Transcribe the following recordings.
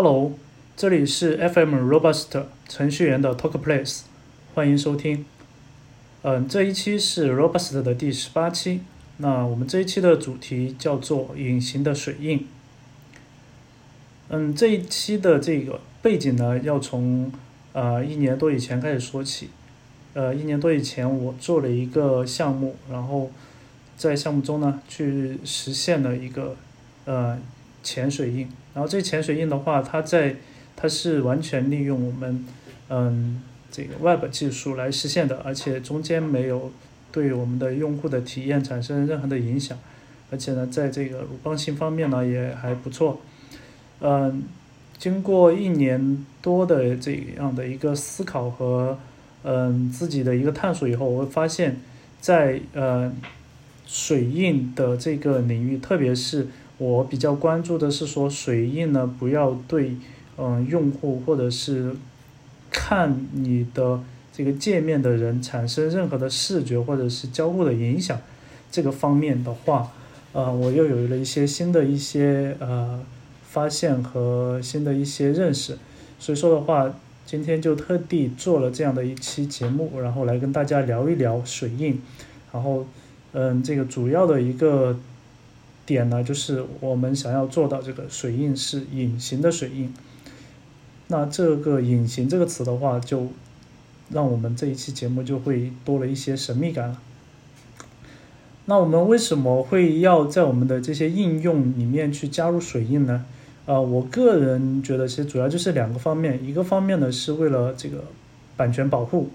Hello，这里是 FM Robust 程序员的 Talk Place，欢迎收听。嗯，这一期是 Robust 的第十八期。那我们这一期的主题叫做隐形的水印。嗯，这一期的这个背景呢，要从呃一年多以前开始说起。呃，一年多以前我做了一个项目，然后在项目中呢，去实现了一个呃潜水印。然后这潜水印的话，它在它是完全利用我们嗯这个 Web 技术来实现的，而且中间没有对我们的用户的体验产生任何的影响，而且呢，在这个鲁棒性方面呢也还不错。嗯，经过一年多的这样的一个思考和嗯自己的一个探索以后，我会发现，在呃水印的这个领域，特别是我比较关注的是说水印呢，不要对嗯用户或者是看你的这个界面的人产生任何的视觉或者是交互的影响。这个方面的话，呃，我又有了一些新的一些呃发现和新的一些认识。所以说的话，今天就特地做了这样的一期节目，然后来跟大家聊一聊水印。然后，嗯，这个主要的一个。点呢，就是我们想要做到这个水印是隐形的水印。那这个“隐形”这个词的话，就让我们这一期节目就会多了一些神秘感了。那我们为什么会要在我们的这些应用里面去加入水印呢？呃，我个人觉得其实主要就是两个方面，一个方面呢是为了这个版权保护，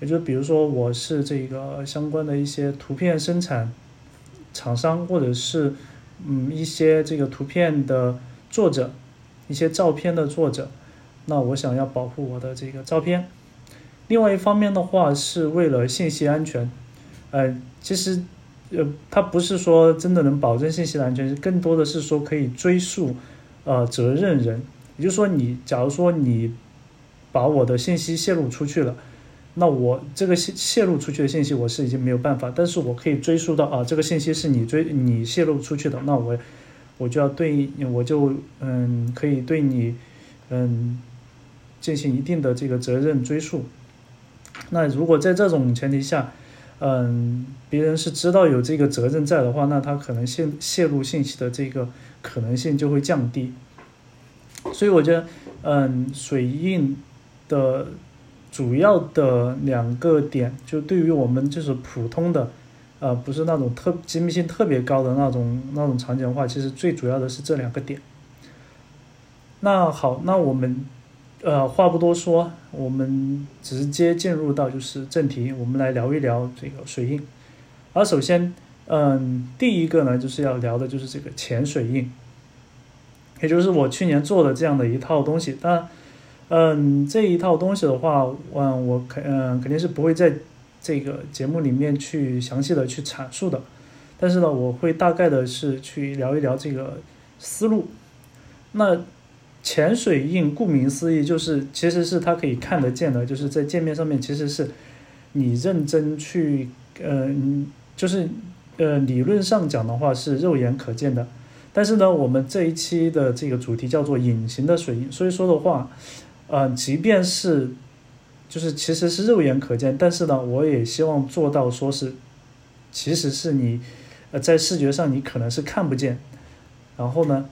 也就比如说我是这个相关的一些图片生产。厂商或者是嗯一些这个图片的作者，一些照片的作者，那我想要保护我的这个照片。另外一方面的话，是为了信息安全。呃，其实呃，它不是说真的能保证信息的安全，更多的是说可以追溯呃责任人。也就是说，你假如说你把我的信息泄露出去了。那我这个泄泄露出去的信息，我是已经没有办法，但是我可以追溯到啊，这个信息是你追你泄露出去的，那我我就要对我就嗯可以对你嗯进行一定的这个责任追溯。那如果在这种前提下，嗯，别人是知道有这个责任在的话，那他可能泄泄露信息的这个可能性就会降低。所以我觉得，嗯，水印的。主要的两个点，就对于我们就是普通的，呃，不是那种特机密性特别高的那种那种场景的话，其实最主要的是这两个点。那好，那我们呃话不多说，我们直接进入到就是正题，我们来聊一聊这个水印。而首先，嗯，第一个呢就是要聊的就是这个潜水印，也就是我去年做的这样的一套东西，但。嗯，这一套东西的话，嗯，我肯嗯肯定是不会在这个节目里面去详细的去阐述的，但是呢，我会大概的是去聊一聊这个思路。那潜水印顾名思义，就是其实是它可以看得见的，就是在界面上面，其实是你认真去，嗯，就是呃理论上讲的话是肉眼可见的，但是呢，我们这一期的这个主题叫做隐形的水印，所以说的话。呃，即便是，就是其实是肉眼可见，但是呢，我也希望做到说是，其实是你，呃，在视觉上你可能是看不见，然后呢，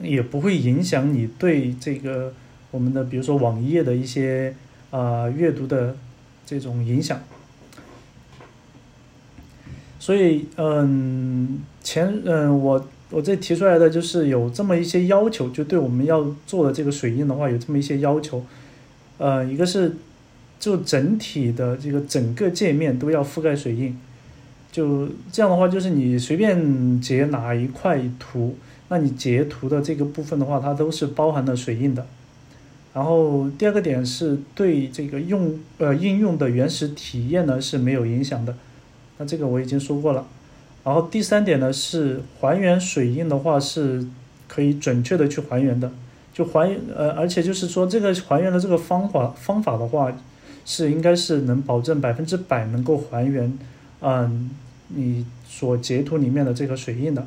也不会影响你对这个我们的比如说网页的一些啊阅读的这种影响。所以，嗯，前嗯我。我这提出来的就是有这么一些要求，就对我们要做的这个水印的话，有这么一些要求。呃，一个是就整体的这个整个界面都要覆盖水印，就这样的话，就是你随便截哪一块图，那你截图的这个部分的话，它都是包含了水印的。然后第二个点是对这个用呃应用的原始体验呢是没有影响的，那这个我已经说过了。然后第三点呢是还原水印的话是可以准确的去还原的，就还呃，而且就是说这个还原的这个方法方法的话是应该是能保证百分之百能够还原，嗯，你所截图里面的这个水印的。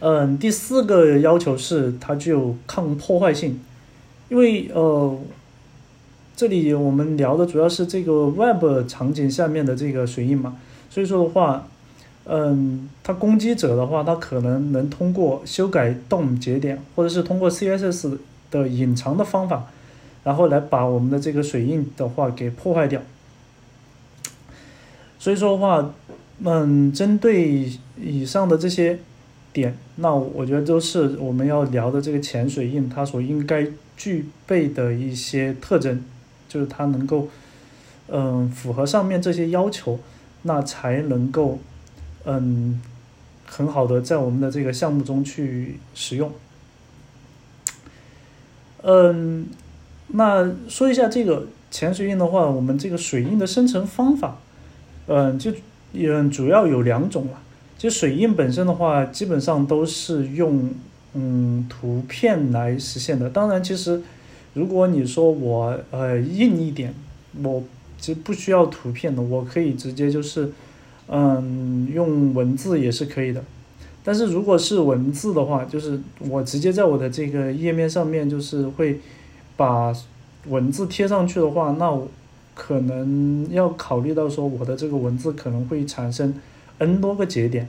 嗯，第四个要求是它具有抗破坏性，因为呃，这里我们聊的主要是这个 Web 场景下面的这个水印嘛，所以说的话，嗯，它攻击者的话，它可能能通过修改 DOM 节点，或者是通过 CSS 的隐藏的方法，然后来把我们的这个水印的话给破坏掉。所以说的话，嗯，针对以上的这些。点，那我觉得都是我们要聊的这个潜水印它所应该具备的一些特征，就是它能够，嗯，符合上面这些要求，那才能够，嗯，很好的在我们的这个项目中去使用。嗯，那说一下这个潜水印的话，我们这个水印的生成方法，嗯，就嗯主要有两种了。就水印本身的话，基本上都是用嗯图片来实现的。当然，其实如果你说我呃硬一点，我其实不需要图片的，我可以直接就是嗯用文字也是可以的。但是如果是文字的话，就是我直接在我的这个页面上面就是会把文字贴上去的话，那可能要考虑到说我的这个文字可能会产生。n 多个节点，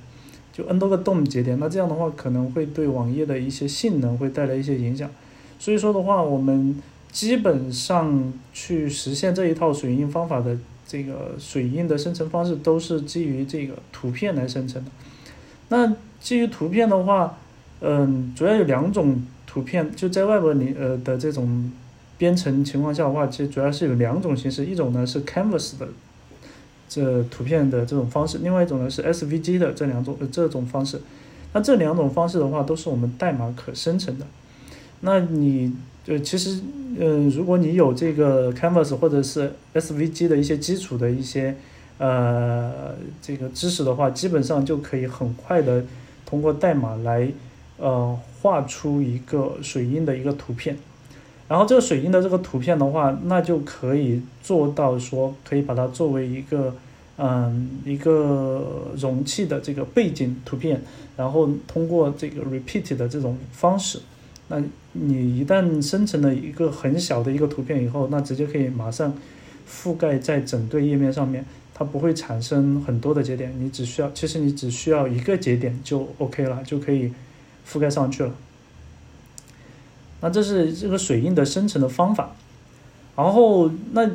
就 n 多个 DOM 节点，那这样的话可能会对网页的一些性能会带来一些影响。所以说的话，我们基本上去实现这一套水印方法的这个水印的生成方式，都是基于这个图片来生成的。那基于图片的话，嗯，主要有两种图片，就在外部里呃的这种编程情况下的话，其实主要是有两种形式，一种呢是 Canvas 的。这图片的这种方式，另外一种呢是 SVG 的这两种这种方式，那这两种方式的话都是我们代码可生成的。那你就其实嗯如果你有这个 Canvas 或者是 SVG 的一些基础的一些呃这个知识的话，基本上就可以很快的通过代码来呃画出一个水印的一个图片。然后这个水印的这个图片的话，那就可以做到说，可以把它作为一个，嗯，一个容器的这个背景图片，然后通过这个 repeat 的这种方式，那你一旦生成了一个很小的一个图片以后，那直接可以马上覆盖在整对页面上面，它不会产生很多的节点，你只需要，其实你只需要一个节点就 OK 了，就可以覆盖上去了。那这是这个水印的生成的方法，然后那，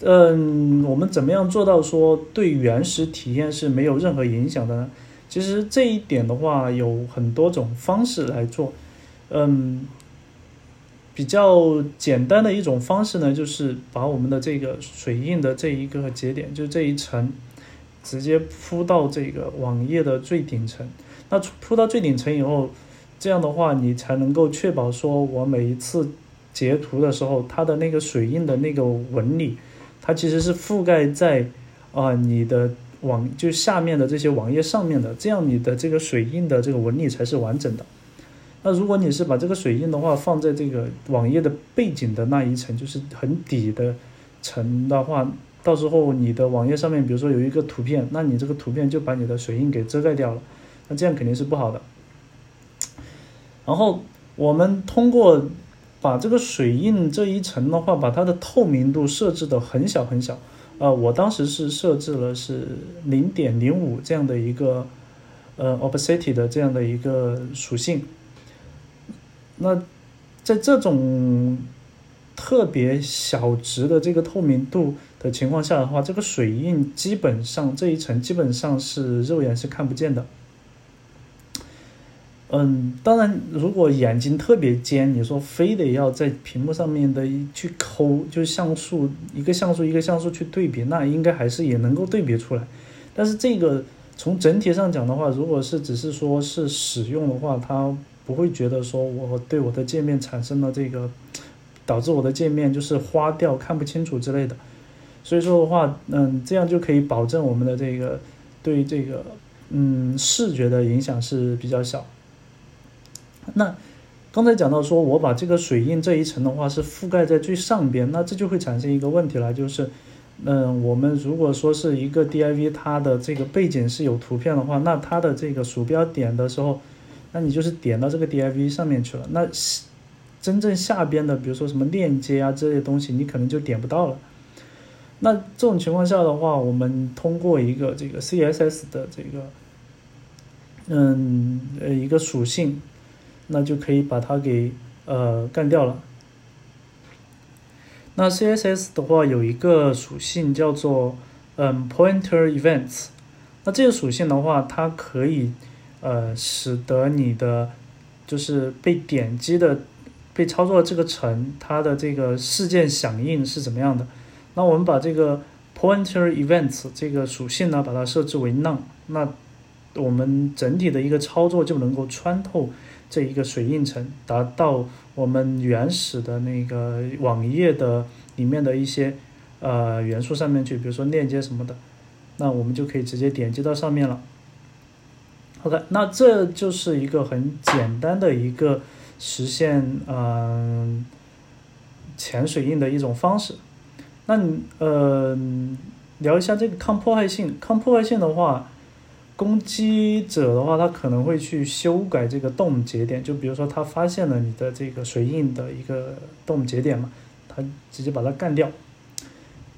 嗯，我们怎么样做到说对原始体验是没有任何影响的呢？其实这一点的话有很多种方式来做，嗯，比较简单的一种方式呢，就是把我们的这个水印的这一个节点，就这一层，直接铺到这个网页的最顶层。那铺到最顶层以后。这样的话，你才能够确保说，我每一次截图的时候，它的那个水印的那个纹理，它其实是覆盖在啊你的网就下面的这些网页上面的，这样你的这个水印的这个纹理才是完整的。那如果你是把这个水印的话放在这个网页的背景的那一层，就是很底的层的话，到时候你的网页上面，比如说有一个图片，那你这个图片就把你的水印给遮盖掉了，那这样肯定是不好的。然后我们通过把这个水印这一层的话，把它的透明度设置的很小很小，呃，我当时是设置了是零点零五这样的一个呃 opacity 的这样的一个属性。那在这种特别小值的这个透明度的情况下的话，这个水印基本上这一层基本上是肉眼是看不见的。嗯，当然，如果眼睛特别尖，你说非得要在屏幕上面的去抠，就像素一个像素一个像素去对比，那应该还是也能够对比出来。但是这个从整体上讲的话，如果是只是说是使用的话，它不会觉得说我对我的界面产生了这个导致我的界面就是花掉看不清楚之类的。所以说的话，嗯，这样就可以保证我们的这个对这个嗯视觉的影响是比较小。那刚才讲到说，我把这个水印这一层的话是覆盖在最上边，那这就会产生一个问题了，就是，嗯，我们如果说是一个 div，它的这个背景是有图片的话，那它的这个鼠标点的时候，那你就是点到这个 div 上面去了。那真正下边的，比如说什么链接啊这些东西，你可能就点不到了。那这种情况下的话，我们通过一个这个 CSS 的这个，嗯呃一个属性，那就可以把它给呃干掉了。那 CSS 的话有一个属性叫做嗯 Pointer Events，那这个属性的话，它可以呃使得你的就是被点击的。被操作的这个层，它的这个事件响应是怎么样的？那我们把这个 pointer events 这个属性呢，把它设置为 none，那我们整体的一个操作就能够穿透这一个水印层，达到我们原始的那个网页的里面的一些呃元素上面去，比如说链接什么的，那我们就可以直接点击到上面了。OK，那这就是一个很简单的一个。实现嗯潜水印的一种方式。那你呃聊一下这个抗破坏性。抗破坏性的话，攻击者的话，他可能会去修改这个 DOM 节点。就比如说，他发现了你的这个水印的一个 DOM 节点嘛，他直接把它干掉。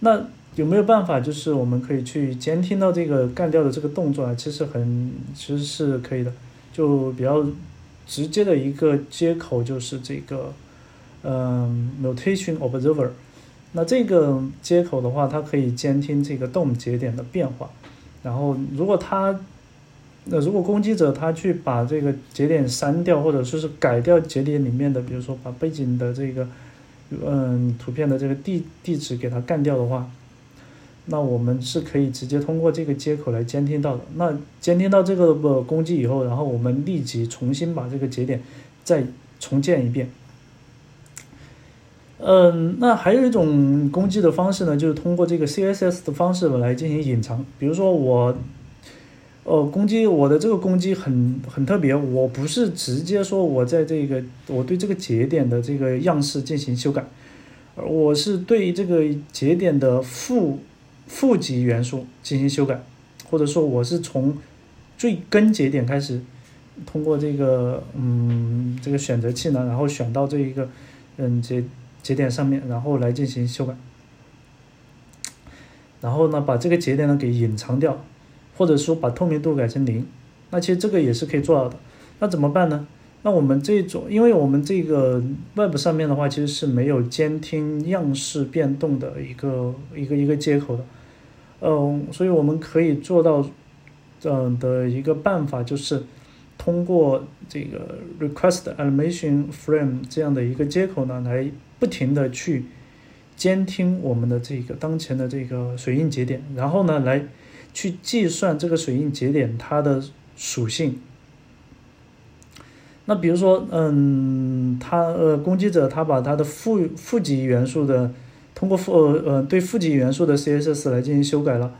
那有没有办法，就是我们可以去监听到这个干掉的这个动作啊？其实很其实是可以的，就比较。直接的一个接口就是这个，嗯，notation observer。那这个接口的话，它可以监听这个 DOM 节点的变化。然后，如果它，那如果攻击者他去把这个节点删掉，或者说是改掉节点里面的，比如说把背景的这个，嗯，图片的这个地地址给它干掉的话。那我们是可以直接通过这个接口来监听到的。那监听到这个攻击以后，然后我们立即重新把这个节点再重建一遍。嗯，那还有一种攻击的方式呢，就是通过这个 CSS 的方式来进行隐藏。比如说我，呃，攻击我的这个攻击很很特别，我不是直接说我在这个我对这个节点的这个样式进行修改，我是对这个节点的负。负极元素进行修改，或者说我是从最根节点开始，通过这个嗯这个选择器呢，然后选到这一个嗯节节点上面，然后来进行修改，然后呢把这个节点呢给隐藏掉，或者说把透明度改成零，那其实这个也是可以做到的。那怎么办呢？那我们这种，因为我们这个 Web 上面的话，其实是没有监听样式变动的一个一个一个接口的。嗯，所以我们可以做到，嗯的一个办法就是通过这个 request animation frame 这样的一个接口呢，来不停的去监听我们的这个当前的这个水印节点，然后呢，来去计算这个水印节点它的属性。那比如说，嗯，他呃攻击者他把他的负负极元素的通过负呃呃对负极元素的 CSS 来进行修改了，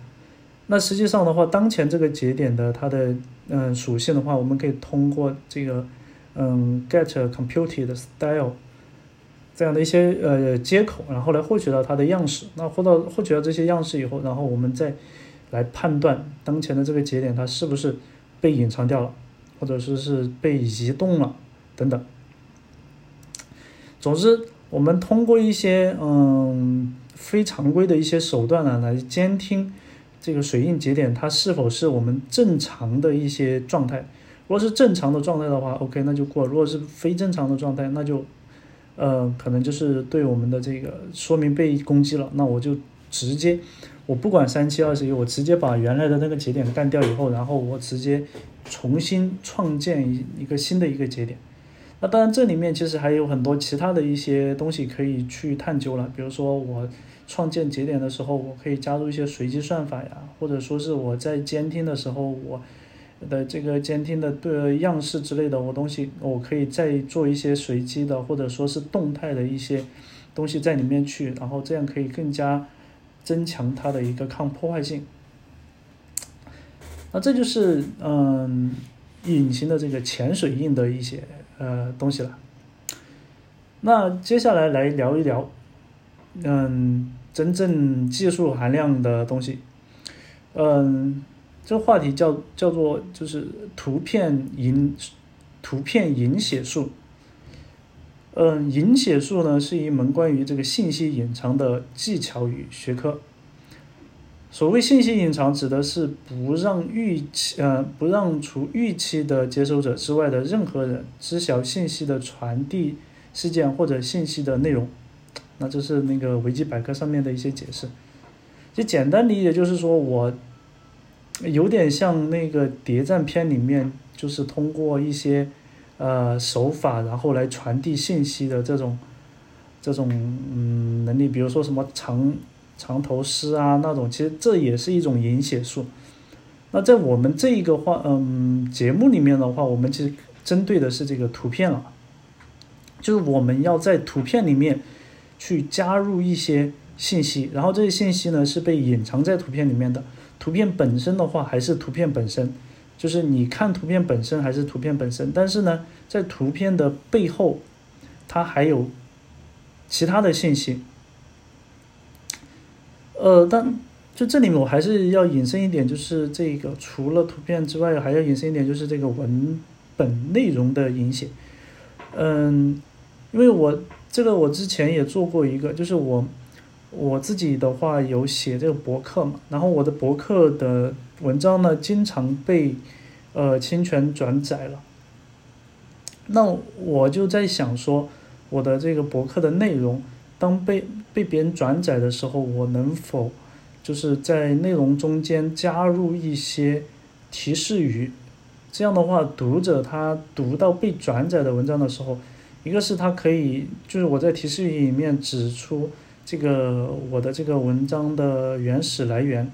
那实际上的话，当前这个节点的它的嗯属性的话，我们可以通过这个嗯 get computed style 这样的一些呃接口，然后来获取到它的样式。那获到获取到这些样式以后，然后我们再来判断当前的这个节点它是不是被隐藏掉了，或者说是被移动了等等。总之。我们通过一些嗯非常规的一些手段呢，来监听这个水印节点它是否是我们正常的一些状态。如果是正常的状态的话，OK，那就过；如果是非正常的状态，那就呃可能就是对我们的这个说明被攻击了。那我就直接我不管三七二十一，我直接把原来的那个节点干掉以后，然后我直接重新创建一一个新的一个节点。那当然，这里面其实还有很多其他的一些东西可以去探究了。比如说，我创建节点的时候，我可以加入一些随机算法呀，或者说是我在监听的时候，我的这个监听的对样式之类的，我东西我可以再做一些随机的，或者说是动态的一些东西在里面去，然后这样可以更加增强它的一个抗破坏性。那这就是嗯，隐形的这个潜水印的一些。呃，东西了。那接下来来聊一聊，嗯，真正技术含量的东西。嗯，这话题叫叫做就是图片引图片隐写术。嗯，隐写术呢是一门关于这个信息隐藏的技巧与学科。所谓信息隐藏，指的是不让预期呃不让除预期的接收者之外的任何人知晓信息的传递事件或者信息的内容。那这是那个维基百科上面的一些解释。就简单理解就是说我有点像那个谍战片里面，就是通过一些呃手法，然后来传递信息的这种这种嗯能力，比如说什么长。长头诗啊，那种其实这也是一种隐写术。那在我们这一个话，嗯，节目里面的话，我们其实针对的是这个图片了，就是我们要在图片里面去加入一些信息，然后这些信息呢是被隐藏在图片里面的。图片本身的话还是图片本身，就是你看图片本身还是图片本身，但是呢，在图片的背后，它还有其他的信息。呃，但就这里面我还是要引申一点，就是这个除了图片之外，还要引申一点，就是这个文本内容的影响。嗯，因为我这个我之前也做过一个，就是我我自己的话有写这个博客嘛，然后我的博客的文章呢，经常被呃侵权转载了。那我就在想说，我的这个博客的内容。当被被别人转载的时候，我能否就是在内容中间加入一些提示语？这样的话，读者他读到被转载的文章的时候，一个是他可以就是我在提示语里面指出这个我的这个文章的原始来源，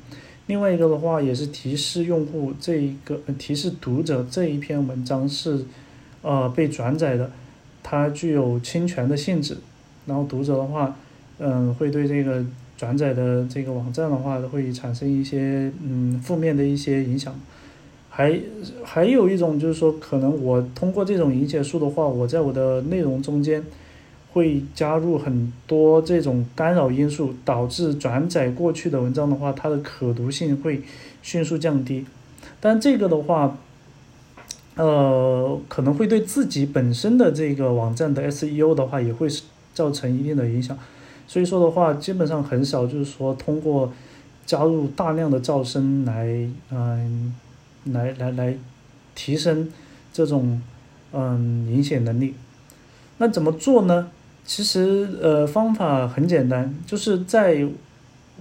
另外一个的话也是提示用户这一个提示读者这一篇文章是呃被转载的，它具有侵权的性质。然后读者的话，嗯，会对这个转载的这个网站的话，会产生一些嗯负面的一些影响。还还有一种就是说，可能我通过这种引写术的话，我在我的内容中间会加入很多这种干扰因素，导致转载过去的文章的话，它的可读性会迅速降低。但这个的话，呃，可能会对自己本身的这个网站的 SEO 的话，也会。造成一定的影响，所以说的话，基本上很少就是说通过加入大量的噪声来，嗯，来来来提升这种嗯影响能力。那怎么做呢？其实呃方法很简单，就是在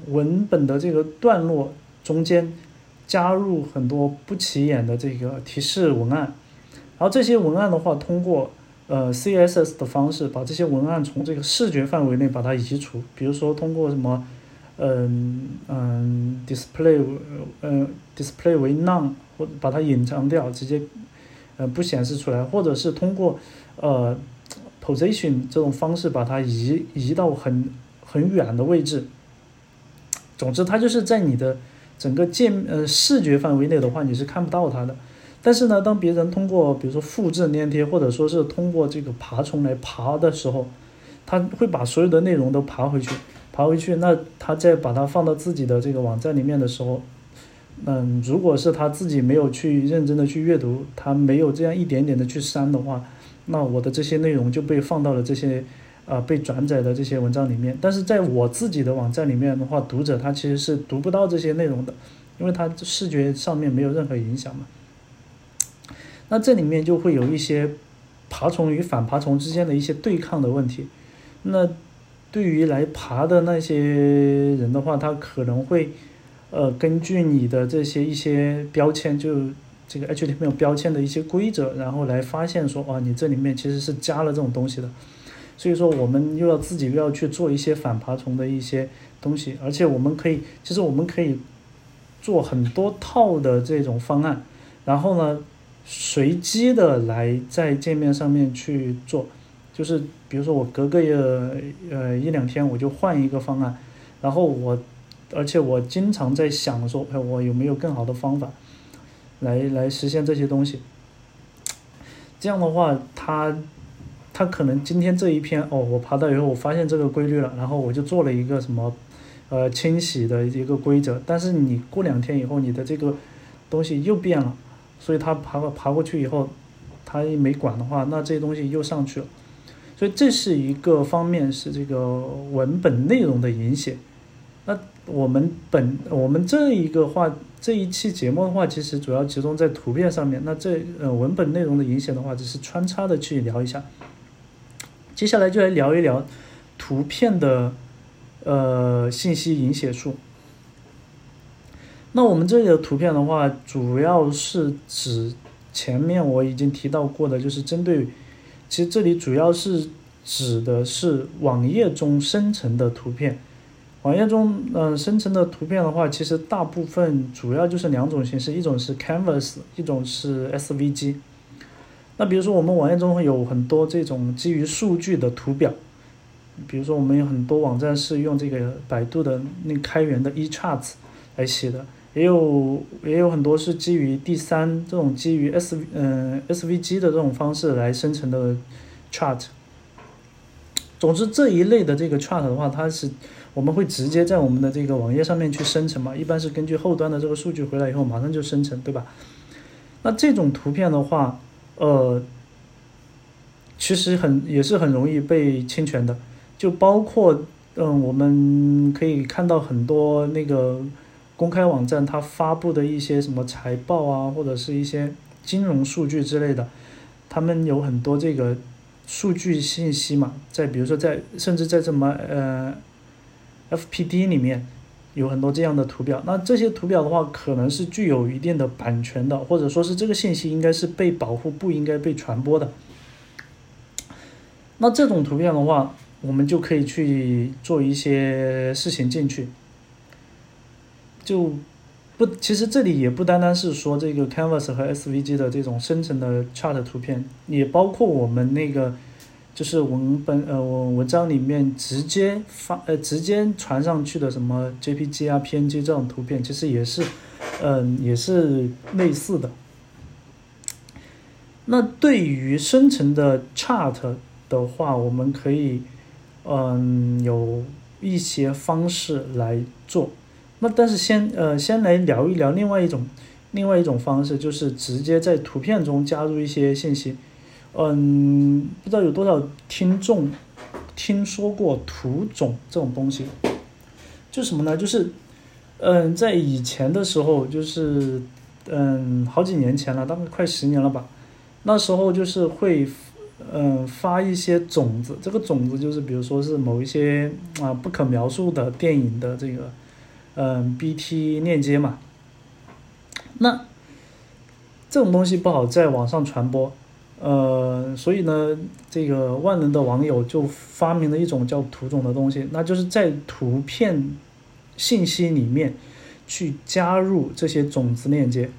文本的这个段落中间加入很多不起眼的这个提示文案，然后这些文案的话通过。呃，CSS 的方式把这些文案从这个视觉范围内把它移除，比如说通过什么，嗯嗯，display，呃，display 为 none 或把它隐藏掉，直接呃不显示出来，或者是通过呃 position 这种方式把它移移到很很远的位置。总之，它就是在你的整个界呃视觉范围内的话，你是看不到它的。但是呢，当别人通过比如说复制粘贴，或者说是通过这个爬虫来爬的时候，他会把所有的内容都爬回去，爬回去。那他再把它放到自己的这个网站里面的时候，嗯，如果是他自己没有去认真的去阅读，他没有这样一点点的去删的话，那我的这些内容就被放到了这些啊被转载的这些文章里面。但是在我自己的网站里面的话，读者他其实是读不到这些内容的，因为他视觉上面没有任何影响嘛。那这里面就会有一些爬虫与反爬虫之间的一些对抗的问题。那对于来爬的那些人的话，他可能会呃根据你的这些一些标签，就这个 HTML 标签的一些规则，然后来发现说，啊，你这里面其实是加了这种东西的。所以说，我们又要自己又要去做一些反爬虫的一些东西，而且我们可以，其实我们可以做很多套的这种方案，然后呢。随机的来在界面上面去做，就是比如说我隔个呃一两天我就换一个方案，然后我，而且我经常在想说，哎，我有没有更好的方法，来来实现这些东西。这样的话，他他可能今天这一篇哦，我爬到以后我发现这个规律了，然后我就做了一个什么，呃，清洗的一个规则，但是你过两天以后，你的这个东西又变了。所以他爬过爬过去以后，它一没管的话，那这些东西又上去了。所以这是一个方面，是这个文本内容的影响。那我们本我们这一个话，这一期节目的话，其实主要集中在图片上面。那这呃文本内容的影响的话，只是穿插的去聊一下。接下来就来聊一聊图片的呃信息影响数。那我们这里的图片的话，主要是指前面我已经提到过的，就是针对。其实这里主要是指的是网页中生成的图片。网页中，嗯，生成的图片的话，其实大部分主要就是两种形式，一种是 Canvas，一种是 SVG。那比如说，我们网页中会有很多这种基于数据的图表，比如说我们有很多网站是用这个百度的那开源的 eCharts 来写的，也有也有很多是基于第三这种基于 S 嗯 SVG 的这种方式来生成的 chart。总之这一类的这个 chart 的话，它是我们会直接在我们的这个网页上面去生成嘛，一般是根据后端的这个数据回来以后马上就生成，对吧？那这种图片的话，呃，其实很也是很容易被侵权的，就包括嗯，我们可以看到很多那个公开网站它发布的一些什么财报啊，或者是一些金融数据之类的，他们有很多这个。数据信息嘛，在比如说在甚至在什么呃，FPD 里面有很多这样的图表，那这些图表的话，可能是具有一定的版权的，或者说是这个信息应该是被保护，不应该被传播的。那这种图片的话，我们就可以去做一些事情进去，就。不，其实这里也不单单是说这个 Canvas 和 SVG 的这种生成的 chart 图片，也包括我们那个就是文本呃我文章里面直接发呃直接传上去的什么 JPG 啊 PNG 这种图片，其实也是嗯也是类似的。那对于生成的 chart 的话，我们可以嗯有一些方式来做。但是先呃先来聊一聊另外一种另外一种方式，就是直接在图片中加入一些信息。嗯，不知道有多少听众听说过图种这种东西？就什么呢？就是嗯，在以前的时候，就是嗯好几年前了，大概快十年了吧。那时候就是会嗯发一些种子，这个种子就是比如说是某一些啊不可描述的电影的这个。嗯，BT 链接嘛，那这种东西不好在网上传播，呃，所以呢，这个万能的网友就发明了一种叫图种的东西，那就是在图片信息里面去加入这些种子链接。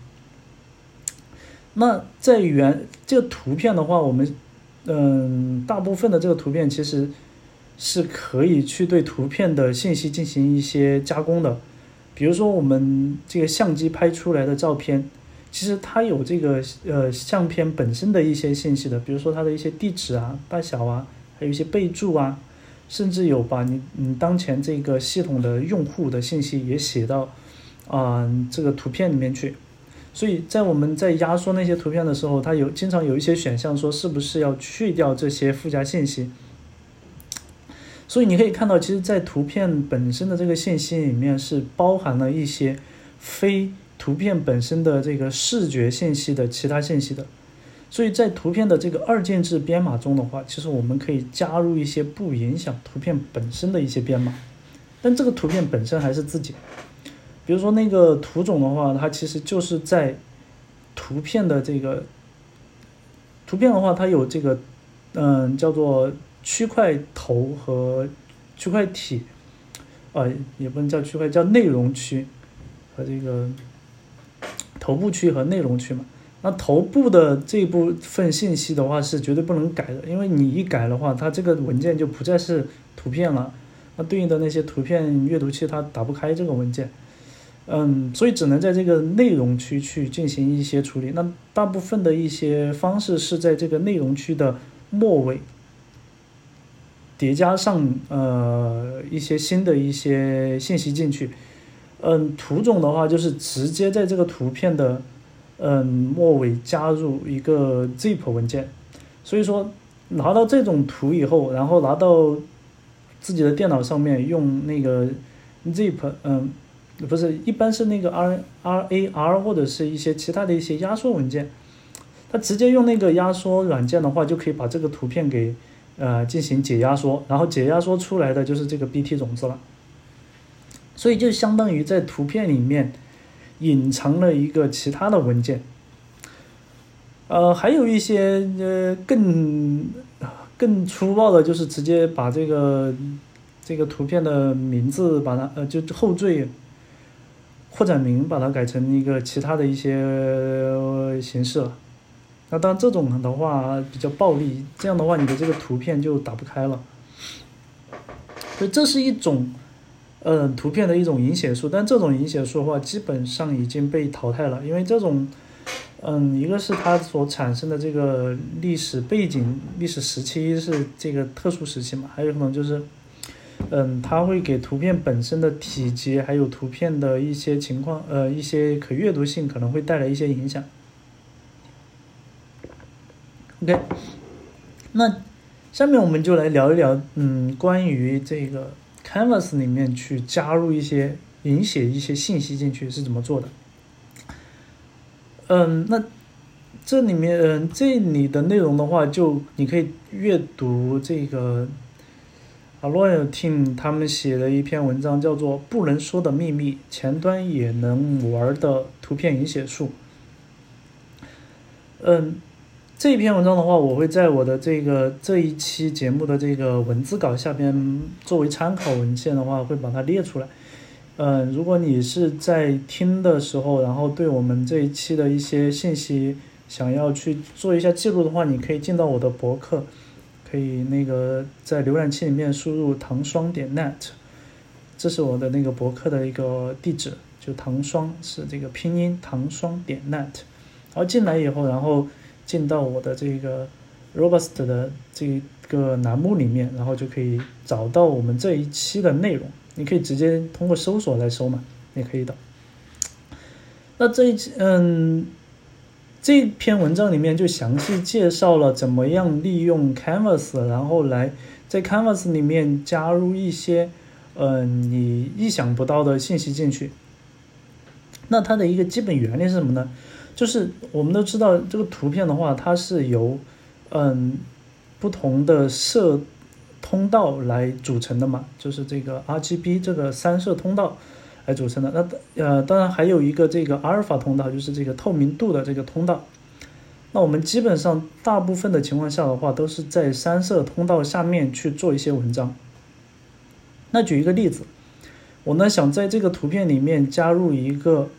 那在原这个图片的话，我们嗯，大部分的这个图片其实。是可以去对图片的信息进行一些加工的，比如说我们这个相机拍出来的照片，其实它有这个呃相片本身的一些信息的，比如说它的一些地址啊、大小啊，还有一些备注啊，甚至有把你你当前这个系统的用户的信息也写到啊这个图片里面去，所以在我们在压缩那些图片的时候，它有经常有一些选项说是不是要去掉这些附加信息。所以你可以看到，其实，在图片本身的这个信息里面，是包含了一些非图片本身的这个视觉信息的其他信息的。所以在图片的这个二进制编码中的话，其实我们可以加入一些不影响图片本身的一些编码，但这个图片本身还是自己。比如说那个图种的话，它其实就是在图片的这个图片的话，它有这个嗯叫做。区块头和区块体，呃，也不能叫区块，叫内容区和这个头部区和内容区嘛。那头部的这部分信息的话是绝对不能改的，因为你一改的话，它这个文件就不再是图片了。那对应的那些图片阅读器它打不开这个文件，嗯，所以只能在这个内容区去进行一些处理。那大部分的一些方式是在这个内容区的末尾。叠加上呃一些新的一些信息进去，嗯，图种的话就是直接在这个图片的嗯末尾加入一个 zip 文件，所以说拿到这种图以后，然后拿到自己的电脑上面用那个 zip，嗯，不是，一般是那个 r r a r 或者是一些其他的一些压缩文件，它直接用那个压缩软件的话，就可以把这个图片给呃进行解压缩，然后解压缩出来的就是这个 bt 种子了，所以就相当于在图片里面。隐藏了一个其他的文件，呃，还有一些呃更更粗暴的，就是直接把这个这个图片的名字把它呃就后缀扩展名把它改成一个其他的一些形式了。那当这种的话比较暴力，这样的话你的这个图片就打不开了。所以这是一种。嗯，图片的一种隐写术，但这种隐写术的话，基本上已经被淘汰了，因为这种，嗯，一个是它所产生的这个历史背景、历史时期是这个特殊时期嘛，还有可能就是，嗯，它会给图片本身的体积还有图片的一些情况，呃，一些可阅读性可能会带来一些影响。OK，那下面我们就来聊一聊，嗯，关于这个。Canvas 里面去加入一些引写一些信息进去是怎么做的？嗯，那这里面嗯这里的内容的话，就你可以阅读这个 a l o y Team 他们写的一篇文章，叫做《不能说的秘密：前端也能玩的图片引写术》。嗯。这一篇文章的话，我会在我的这个这一期节目的这个文字稿下边作为参考文献的话，会把它列出来。嗯，如果你是在听的时候，然后对我们这一期的一些信息想要去做一下记录的话，你可以进到我的博客，可以那个在浏览器里面输入糖霜点 net，这是我的那个博客的一个地址，就糖霜是这个拼音糖霜点 net，然后进来以后，然后。进到我的这个 Robust 的这个栏目里面，然后就可以找到我们这一期的内容。你可以直接通过搜索来搜嘛，也可以的。那这一期，嗯，这篇文章里面就详细介绍了怎么样利用 Canvas，然后来在 Canvas 里面加入一些，嗯，你意想不到的信息进去。那它的一个基本原理是什么呢？就是我们都知道，这个图片的话，它是由，嗯，不同的色通道来组成的嘛，就是这个 RGB 这个三色通道来组成的。那呃，当然还有一个这个阿尔法通道，就是这个透明度的这个通道。那我们基本上大部分的情况下的话，都是在三色通道下面去做一些文章。那举一个例子，我呢想在这个图片里面加入一个。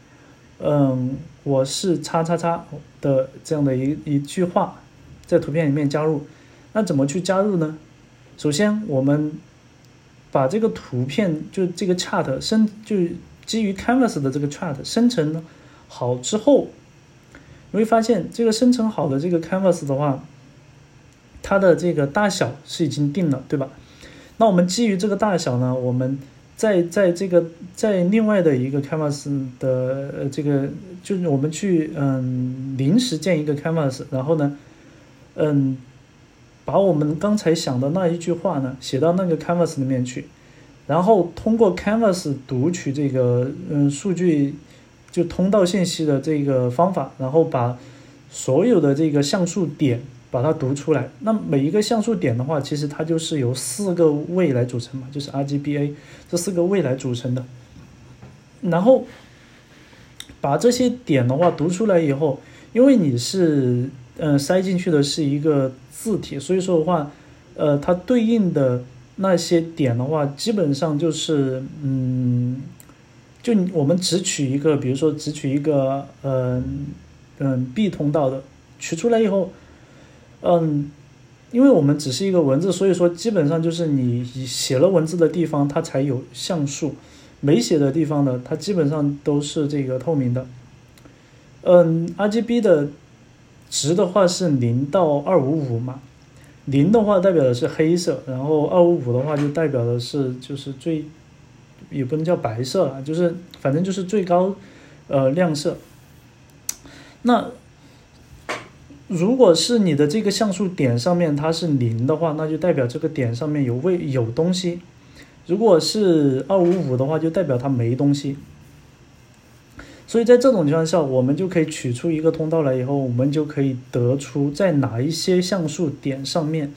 嗯，我是叉叉叉的这样的一一句话，在图片里面加入，那怎么去加入呢？首先，我们把这个图片就这个 chart 生就基于 Canvas 的这个 chart 生成好之后，你会发现这个生成好的这个 Canvas 的话，它的这个大小是已经定了，对吧？那我们基于这个大小呢，我们。在在这个在另外的一个 canvas 的呃这个就是我们去嗯临时建一个 canvas，然后呢嗯把我们刚才想的那一句话呢写到那个 canvas 里面去，然后通过 canvas 读取这个嗯数据就通道信息的这个方法，然后把所有的这个像素点。把它读出来。那每一个像素点的话，其实它就是由四个位来组成嘛，就是 RGBA 这四个位来组成的。然后把这些点的话读出来以后，因为你是嗯塞进去的是一个字体，所以说的话，呃，它对应的那些点的话，基本上就是嗯，就我们只取一个，比如说只取一个嗯嗯 B 通道的，取出来以后。嗯，因为我们只是一个文字，所以说基本上就是你写了文字的地方，它才有像素；没写的地方呢，它基本上都是这个透明的。嗯，RGB 的值的话是零到二五五嘛，零的话代表的是黑色，然后二五五的话就代表的是就是最，也不能叫白色了，就是反正就是最高呃亮色。那如果是你的这个像素点上面它是零的话，那就代表这个点上面有位有东西；如果是二五五的话，就代表它没东西。所以在这种情况下，我们就可以取出一个通道来，以后我们就可以得出在哪一些像素点上面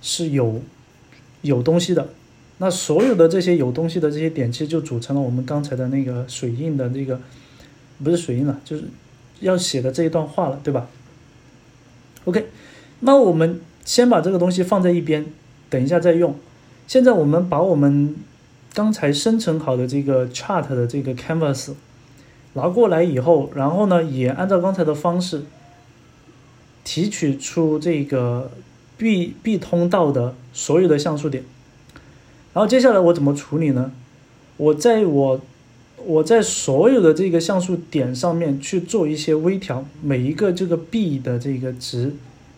是有有东西的。那所有的这些有东西的这些点，其实就组成了我们刚才的那个水印的那个，不是水印了，就是要写的这一段话了，对吧？OK，那我们先把这个东西放在一边，等一下再用。现在我们把我们刚才生成好的这个 chart 的这个 canvas。拿过来以后，然后呢，也按照刚才的方式提取出这个 B B 通道的所有的像素点。然后接下来我怎么处理呢？我在我我在所有的这个像素点上面去做一些微调，每一个这个 B 的这个值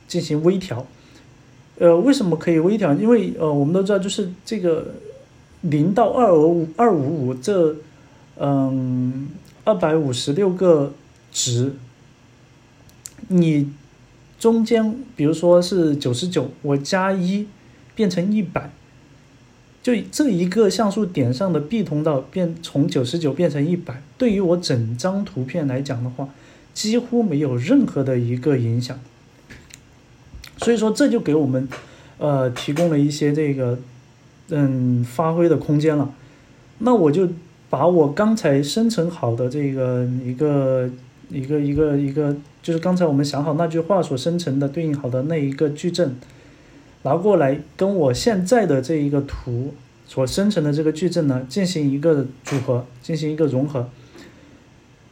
进行微调。呃，为什么可以微调？因为呃，我们都知道，就是这个零到二五二五五这嗯。二百五十六个值，你中间比如说是九十九，我加一变成一百，就这一个像素点上的 B 通道变从九十九变成一百，对于我整张图片来讲的话，几乎没有任何的一个影响。所以说这就给我们呃提供了一些这个嗯发挥的空间了。那我就。把我刚才生成好的这个一个一个一个一个，就是刚才我们想好那句话所生成的对应好的那一个矩阵，拿过来跟我现在的这一个图所生成的这个矩阵呢进行一个组合，进行一个融合。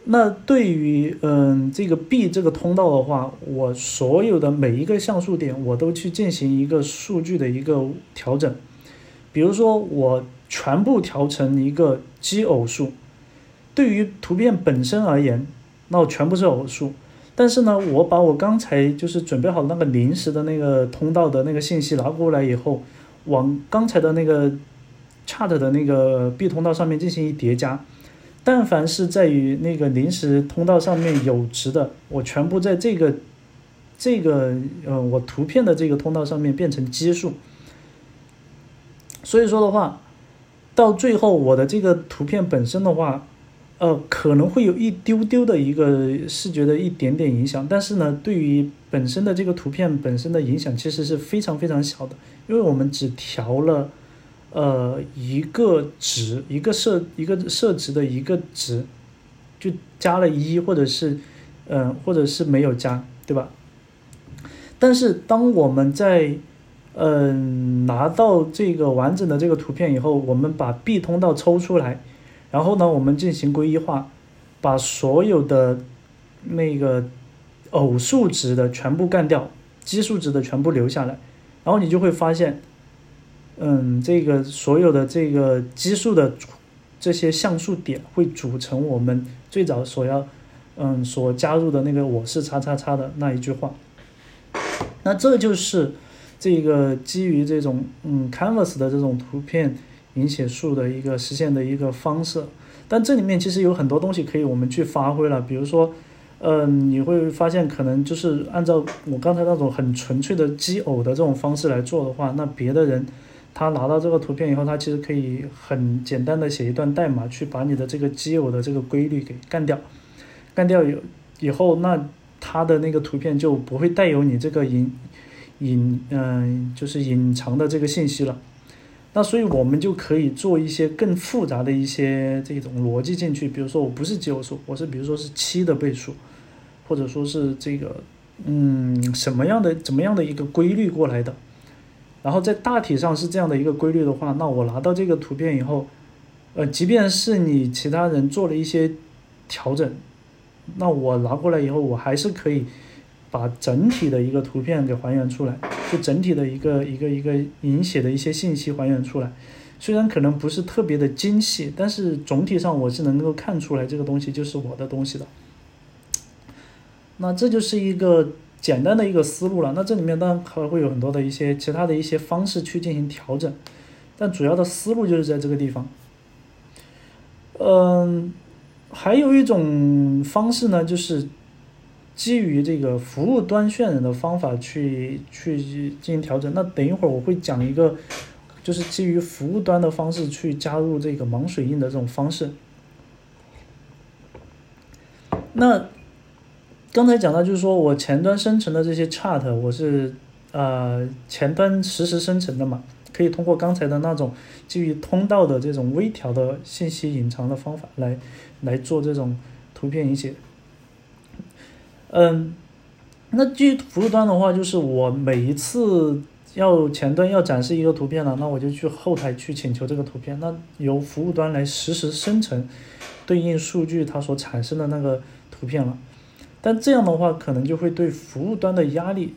那对于嗯这个 B 这个通道的话，我所有的每一个像素点我都去进行一个数据的一个调整，比如说我。全部调成一个奇偶数，对于图片本身而言，那我全部是偶数。但是呢，我把我刚才就是准备好那个临时的那个通道的那个信息拿过来以后，往刚才的那个 chat 的那个 B 通道上面进行一叠加，但凡是在于那个临时通道上面有值的，我全部在这个这个呃我图片的这个通道上面变成奇数。所以说的话。到最后，我的这个图片本身的话，呃，可能会有一丢丢的一个视觉的一点点影响，但是呢，对于本身的这个图片本身的影响其实是非常非常小的，因为我们只调了，呃，一个值，一个设一个设值的一个值，就加了一，或者是，嗯，或者是没有加，对吧？但是当我们在嗯，拿到这个完整的这个图片以后，我们把 B 通道抽出来，然后呢，我们进行归一化，把所有的那个偶数值的全部干掉，奇数值的全部留下来，然后你就会发现，嗯，这个所有的这个奇数的这些像素点会组成我们最早所要嗯所加入的那个我是叉叉叉的那一句话，那这就是。这个基于这种嗯 canvas 的这种图片引写数的一个实现的一个方式，但这里面其实有很多东西可以我们去发挥了，比如说，嗯，你会发现可能就是按照我刚才那种很纯粹的奇偶的这种方式来做的话，那别的人他拿到这个图片以后，他其实可以很简单的写一段代码去把你的这个奇偶的这个规律给干掉，干掉以以后，那他的那个图片就不会带有你这个隐。隐嗯，就是隐藏的这个信息了，那所以我们就可以做一些更复杂的一些这种逻辑进去，比如说我不是奇偶数，我是比如说是七的倍数，或者说是这个嗯什么样的怎么样的一个规律过来的，然后在大体上是这样的一个规律的话，那我拿到这个图片以后，呃，即便是你其他人做了一些调整，那我拿过来以后，我还是可以。把整体的一个图片给还原出来，就整体的一个一个一个引写的一些信息还原出来，虽然可能不是特别的精细，但是总体上我是能够看出来这个东西就是我的东西的。那这就是一个简单的一个思路了。那这里面当然还会有很多的一些其他的一些方式去进行调整，但主要的思路就是在这个地方。嗯，还有一种方式呢，就是。基于这个服务端渲染的方法去去进行调整。那等一会儿我会讲一个，就是基于服务端的方式去加入这个盲水印的这种方式。那刚才讲到，就是说我前端生成的这些 chart，我是呃前端实时生成的嘛，可以通过刚才的那种基于通道的这种微调的信息隐藏的方法来来做这种图片引写。嗯，那基于服务端的话，就是我每一次要前端要展示一个图片了，那我就去后台去请求这个图片，那由服务端来实时生成对应数据它所产生的那个图片了。但这样的话，可能就会对服务端的压力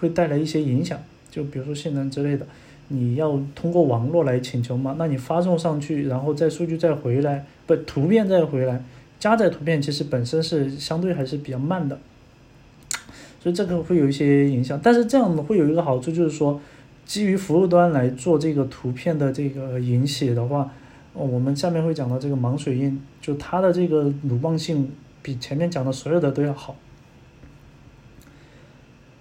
会带来一些影响，就比如说性能之类的，你要通过网络来请求嘛，那你发送上去，然后再数据再回来，不图片再回来。加载图片其实本身是相对还是比较慢的，所以这个会有一些影响。但是这样会有一个好处，就是说基于服务端来做这个图片的这个引写的话，我们下面会讲到这个盲水印，就它的这个鲁棒性比前面讲的所有的都要好。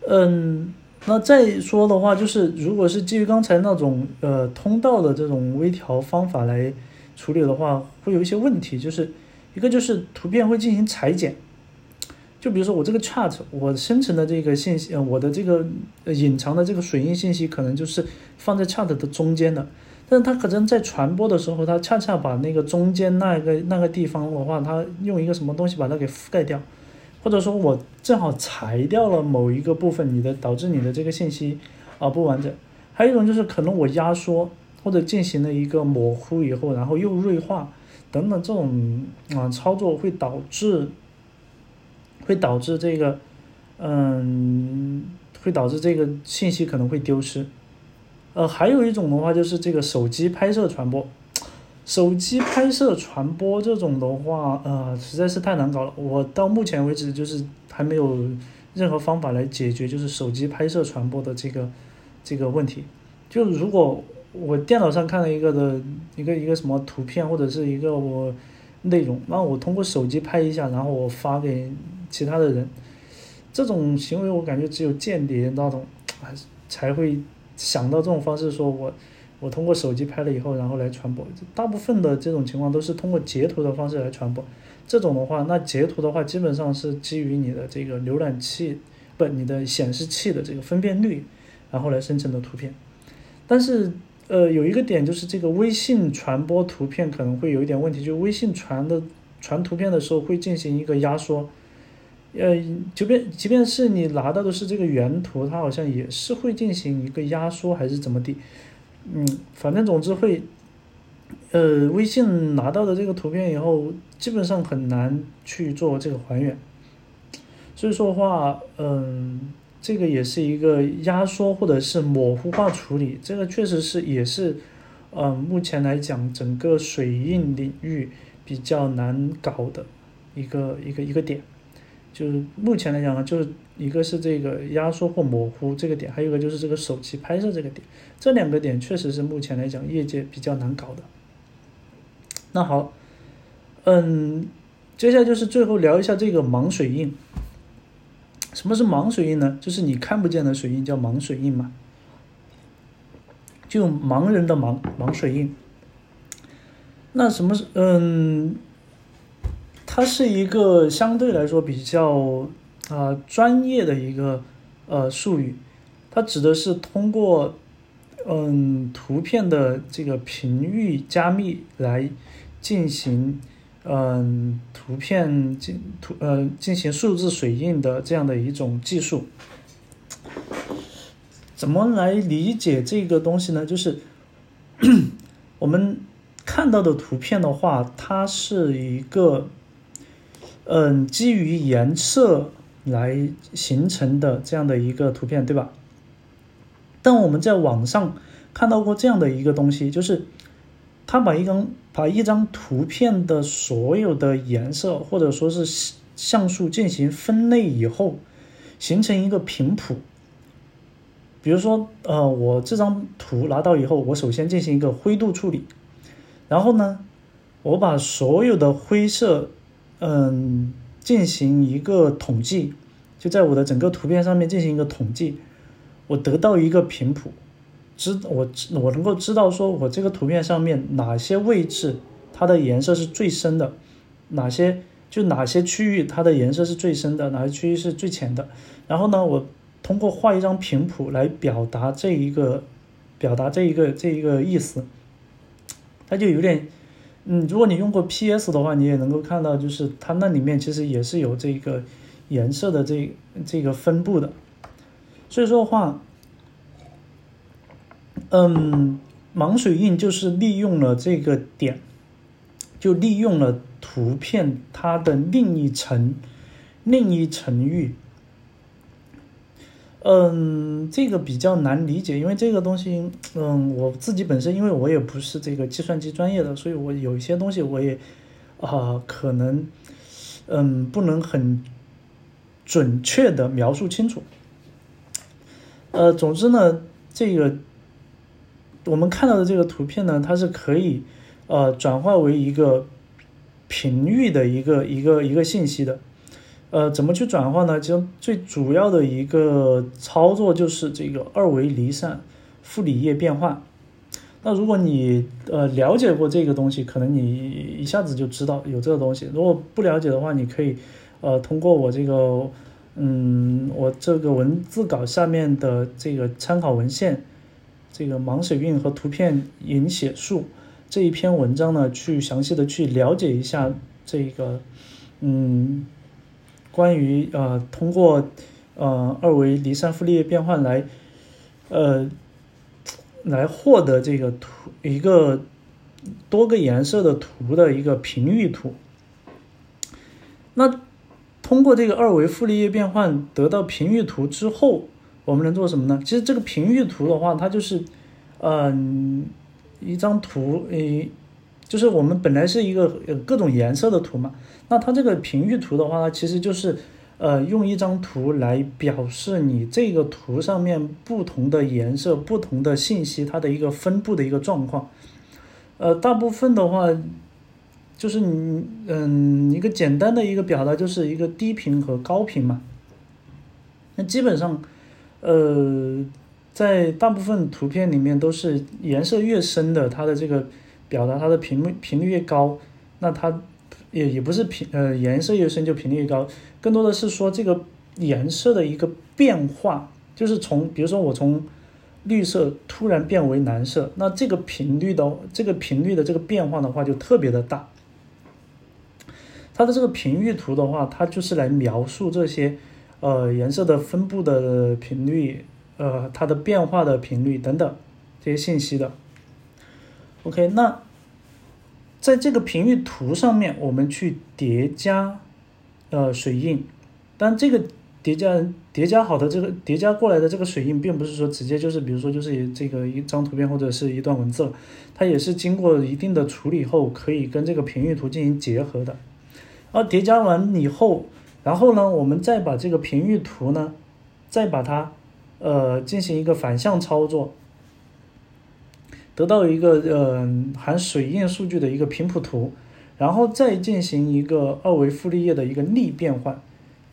嗯，那再说的话，就是如果是基于刚才那种呃通道的这种微调方法来处理的话，会有一些问题，就是。一个就是图片会进行裁剪，就比如说我这个 chart，我生成的这个信息，呃，我的这个隐藏的这个水印信息可能就是放在 chart 的中间的，但是它可能在传播的时候，它恰恰把那个中间那个那个地方的话，它用一个什么东西把它给覆盖掉，或者说我正好裁掉了某一个部分，你的导致你的这个信息啊不完整。还有一种就是可能我压缩或者进行了一个模糊以后，然后又锐化。等等，这种啊操作会导致，会导致这个，嗯，会导致这个信息可能会丢失。呃，还有一种的话就是这个手机拍摄传播，手机拍摄传播这种的话，呃，实在是太难搞了。我到目前为止就是还没有任何方法来解决，就是手机拍摄传播的这个这个问题。就如果。我电脑上看了一个的一个一个什么图片或者是一个我内容，那我通过手机拍一下，然后我发给其他的人，这种行为我感觉只有间谍那种，才会想到这种方式，说我我通过手机拍了以后，然后来传播。大部分的这种情况都是通过截图的方式来传播。这种的话，那截图的话基本上是基于你的这个浏览器不你的显示器的这个分辨率，然后来生成的图片，但是。呃，有一个点就是这个微信传播图片可能会有一点问题，就微信传的传图片的时候会进行一个压缩，呃，即便即便是你拿到的是这个原图，它好像也是会进行一个压缩还是怎么地，嗯，反正总之会，呃，微信拿到的这个图片以后，基本上很难去做这个还原，所以说的话，嗯。这个也是一个压缩或者是模糊化处理，这个确实是也是，呃，目前来讲整个水印领域比较难搞的一个一个一个点，就是目前来讲呢，就是一个是这个压缩或模糊这个点，还有一个就是这个手机拍摄这个点，这两个点确实是目前来讲业界比较难搞的。那好，嗯，接下来就是最后聊一下这个盲水印。什么是盲水印呢？就是你看不见的水印叫盲水印嘛，就盲人的盲盲水印。那什么是嗯？它是一个相对来说比较啊专业的一个呃术语，它指的是通过嗯图片的这个频域加密来进行。嗯，图片进图呃进行数字水印的这样的一种技术，怎么来理解这个东西呢？就是 我们看到的图片的话，它是一个嗯基于颜色来形成的这样的一个图片，对吧？但我们在网上看到过这样的一个东西，就是。他把一张把一张图片的所有的颜色或者说是像素进行分类以后，形成一个频谱。比如说，呃，我这张图拿到以后，我首先进行一个灰度处理，然后呢，我把所有的灰色，嗯，进行一个统计，就在我的整个图片上面进行一个统计，我得到一个频谱，知我知我能够知道说我这个图片上面哪些位置它的颜色是最深的，哪些就哪些区域它的颜色是最深的，哪些区域是最浅的。然后呢，我通过画一张频谱来表达这一个表达这一个这一个意思，它就有点。嗯，如果你用过 PS 的话，你也能够看到，就是它那里面其实也是有这个颜色的这这个分布的。所以说的话，嗯，盲水印就是利用了这个点，就利用了图片它的另一层另一层域。嗯，这个比较难理解，因为这个东西，嗯，我自己本身，因为我也不是这个计算机专业的，所以我有一些东西我也，啊，可能，嗯，不能很准确的描述清楚。呃，总之呢，这个我们看到的这个图片呢，它是可以，呃，转化为一个频率的一个一个一个信息的。呃，怎么去转换呢？其实最主要的一个操作就是这个二维离散傅里叶变换。那如果你呃了解过这个东西，可能你一下子就知道有这个东西。如果不了解的话，你可以呃通过我这个嗯我这个文字稿下面的这个参考文献，这个盲水印和图片引写术这一篇文章呢，去详细的去了解一下这个嗯。关于呃，通过呃二维离散傅里叶变换来呃来获得这个图一个多个颜色的图的一个频率图。那通过这个二维傅里叶变换得到频率图之后，我们能做什么呢？其实这个频域图的话，它就是嗯一张图，诶，就是我们本来是一个各种颜色的图嘛。那它这个频域图的话，其实就是，呃，用一张图来表示你这个图上面不同的颜色、不同的信息它的一个分布的一个状况。呃，大部分的话，就是你，嗯，一个简单的一个表达就是一个低频和高频嘛。那基本上，呃，在大部分图片里面都是颜色越深的，它的这个表达它的频率频率越高，那它。也也不是频呃颜色越深就频率越高，更多的是说这个颜色的一个变化，就是从比如说我从绿色突然变为蓝色，那这个频率的这个频率的这个变化的话就特别的大。它的这个频率图的话，它就是来描述这些呃颜色的分布的频率，呃它的变化的频率等等这些信息的。OK，那。在这个频率图上面，我们去叠加，呃，水印。但这个叠加叠加好的这个叠加过来的这个水印，并不是说直接就是，比如说就是这个一张图片或者是一段文字，它也是经过一定的处理后，可以跟这个频率图进行结合的。而叠加完以后，然后呢，我们再把这个频域图呢，再把它，呃，进行一个反向操作。得到一个呃含水印数据的一个频谱图，然后再进行一个二维傅里叶的一个逆变换。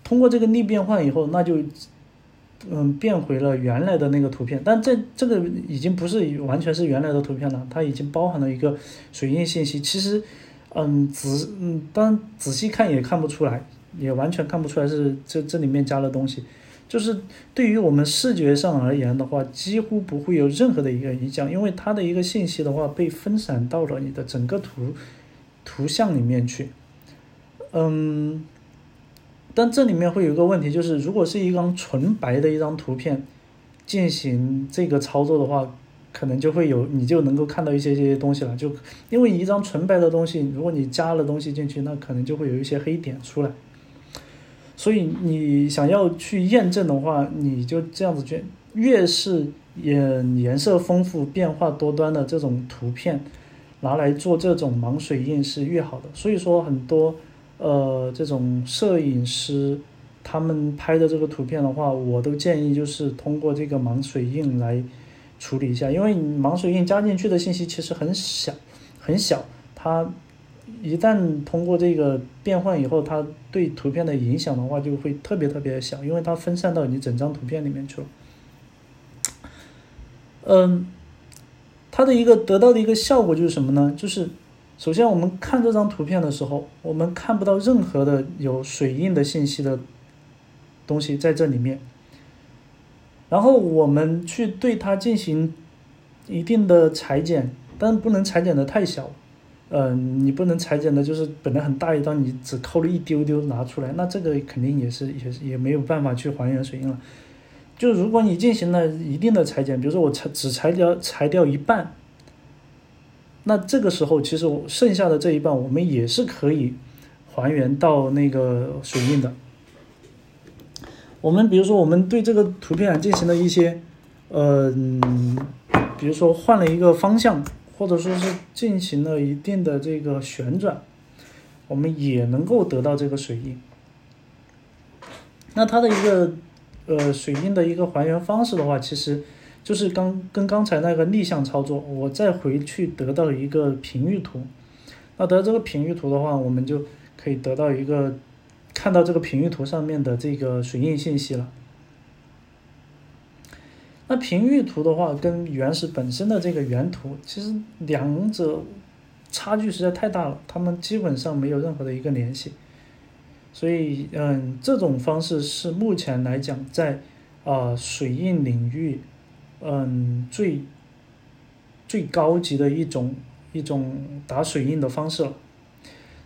通过这个逆变换以后，那就嗯变回了原来的那个图片。但这这个已经不是完全是原来的图片了，它已经包含了一个水印信息。其实嗯仔嗯当仔细看也看不出来，也完全看不出来是这这里面加了东西。就是对于我们视觉上而言的话，几乎不会有任何的一个影响，因为它的一个信息的话被分散到了你的整个图图像里面去。嗯，但这里面会有一个问题，就是如果是一张纯白的一张图片进行这个操作的话，可能就会有你就能够看到一些这些东西了。就因为一张纯白的东西，如果你加了东西进去，那可能就会有一些黑点出来。所以你想要去验证的话，你就这样子去，越是颜颜色丰富、变化多端的这种图片，拿来做这种盲水印是越好的。所以说很多呃这种摄影师他们拍的这个图片的话，我都建议就是通过这个盲水印来处理一下，因为盲水印加进去的信息其实很小很小，它一旦通过这个变换以后，它对图片的影响的话就会特别特别的小，因为它分散到你整张图片里面去了。嗯，它的一个得到的一个效果就是什么呢？就是首先我们看这张图片的时候，我们看不到任何的有水印的信息的东西在这里面。然后我们去对它进行一定的裁剪，但不能裁剪的太小。嗯，你不能裁剪的，就是本来很大一张，你只抠了一丢丢拿出来，那这个肯定也是也是也没有办法去还原水印了。就如果你进行了一定的裁剪，比如说我裁只裁掉裁掉一半，那这个时候其实我剩下的这一半，我们也是可以还原到那个水印的。我们比如说我们对这个图片进行了一些，嗯，比如说换了一个方向。或者说是进行了一定的这个旋转，我们也能够得到这个水印。那它的一个呃水印的一个还原方式的话，其实就是刚跟刚才那个逆向操作，我再回去得到一个频率图。那得到这个频率图的话，我们就可以得到一个看到这个频率图上面的这个水印信息了。那频域图的话，跟原始本身的这个原图，其实两者差距实在太大了，它们基本上没有任何的一个联系。所以，嗯，这种方式是目前来讲在啊水印领域，嗯最最高级的一种一种打水印的方式了。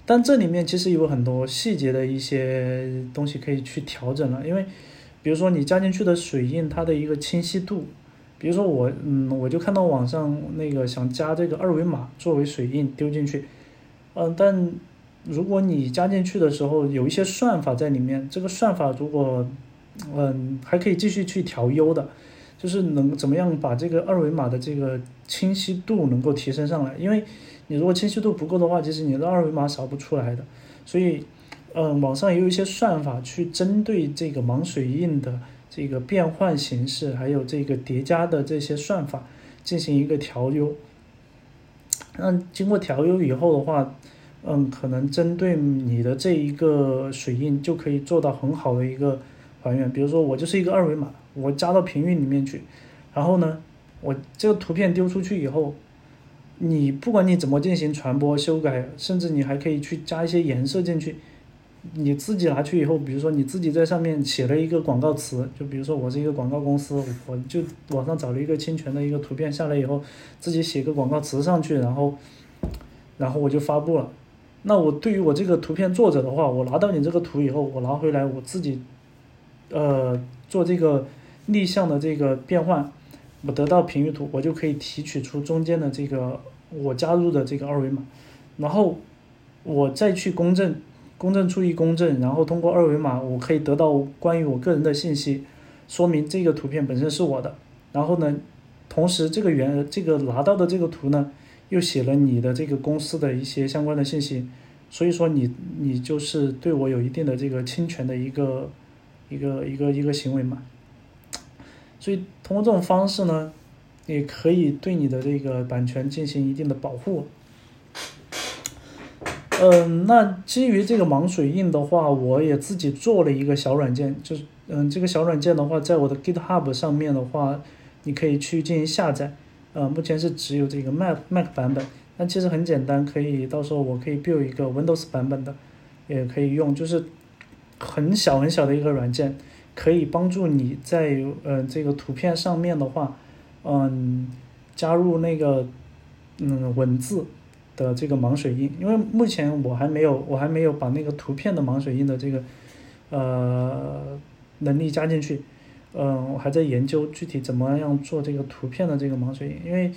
但这里面其实有很多细节的一些东西可以去调整了，因为。比如说你加进去的水印，它的一个清晰度，比如说我，嗯，我就看到网上那个想加这个二维码作为水印丢进去，嗯，但如果你加进去的时候有一些算法在里面，这个算法如果，嗯，还可以继续去调优的，就是能怎么样把这个二维码的这个清晰度能够提升上来，因为你如果清晰度不够的话，其实你的二维码扫不出来的，所以。嗯，网上也有一些算法去针对这个盲水印的这个变换形式，还有这个叠加的这些算法进行一个调优。那经过调优以后的话，嗯，可能针对你的这一个水印就可以做到很好的一个还原。比如说我就是一个二维码，我加到频率里面去，然后呢，我这个图片丢出去以后，你不管你怎么进行传播、修改，甚至你还可以去加一些颜色进去。你自己拿去以后，比如说你自己在上面写了一个广告词，就比如说我是一个广告公司，我就网上找了一个侵权的一个图片下来以后，自己写个广告词上去，然后，然后我就发布了。那我对于我这个图片作者的话，我拿到你这个图以后，我拿回来我自己，呃，做这个逆向的这个变换，我得到频域图，我就可以提取出中间的这个我加入的这个二维码，然后我再去公证。公证处一公证，然后通过二维码，我可以得到关于我个人的信息，说明这个图片本身是我的。然后呢，同时这个原这个拿到的这个图呢，又写了你的这个公司的一些相关的信息，所以说你你就是对我有一定的这个侵权的一个一个一个一个行为嘛。所以通过这种方式呢，也可以对你的这个版权进行一定的保护。嗯，那基于这个盲水印的话，我也自己做了一个小软件，就是嗯，这个小软件的话，在我的 GitHub 上面的话，你可以去进行下载。呃，目前是只有这个 Mac Mac 版本，那其实很简单，可以到时候我可以 build 一个 Windows 版本的，也可以用，就是很小很小的一个软件，可以帮助你在呃这个图片上面的话，嗯，加入那个嗯文字。的这个盲水印，因为目前我还没有，我还没有把那个图片的盲水印的这个呃能力加进去，嗯，我还在研究具体怎么样做这个图片的这个盲水印，因为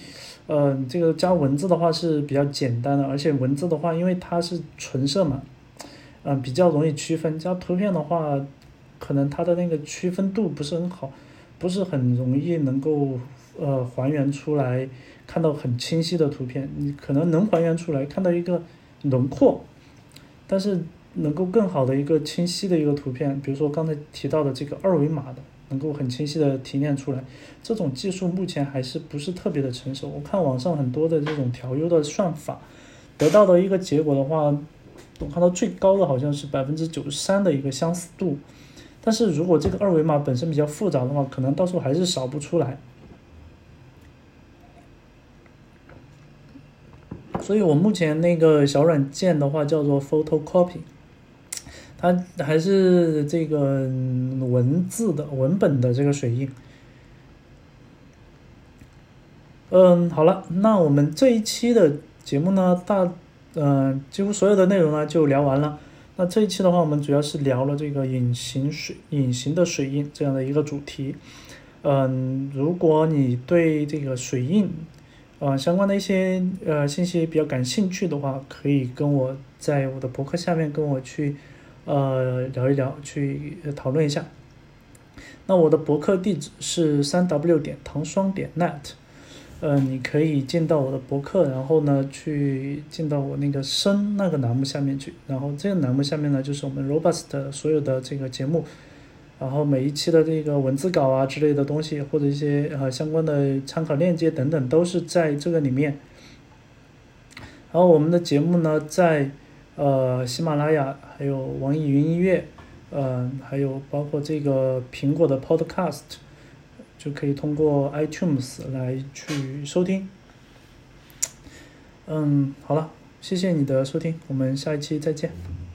呃这个加文字的话是比较简单的，而且文字的话，因为它是纯色嘛，嗯，比较容易区分，加图片的话，可能它的那个区分度不是很好，不是很容易能够呃还原出来。看到很清晰的图片，你可能能还原出来，看到一个轮廓，但是能够更好的一个清晰的一个图片，比如说刚才提到的这个二维码的，能够很清晰的提炼出来，这种技术目前还是不是特别的成熟。我看网上很多的这种调优的算法，得到的一个结果的话，我看到最高的好像是百分之九十三的一个相似度。但是如果这个二维码本身比较复杂的话，可能到时候还是扫不出来。所以我目前那个小软件的话叫做 Photocopy，它还是这个文字的文本的这个水印。嗯，好了，那我们这一期的节目呢，大嗯几乎所有的内容呢就聊完了。那这一期的话，我们主要是聊了这个隐形水隐形的水印这样的一个主题。嗯，如果你对这个水印，呃，相关的一些呃信息比较感兴趣的话，可以跟我在我的博客下面跟我去呃聊一聊，去讨论一下。那我的博客地址是三 w 点糖霜点 net，呃，你可以进到我的博客，然后呢去进到我那个声那个栏目下面去，然后这个栏目下面呢就是我们 robust 所有的这个节目。然后每一期的这个文字稿啊之类的东西，或者一些呃相关的参考链接等等，都是在这个里面。然后我们的节目呢，在呃喜马拉雅，还有网易云音乐，呃，还有包括这个苹果的 Podcast，就可以通过 iTunes 来去收听。嗯，好了，谢谢你的收听，我们下一期再见。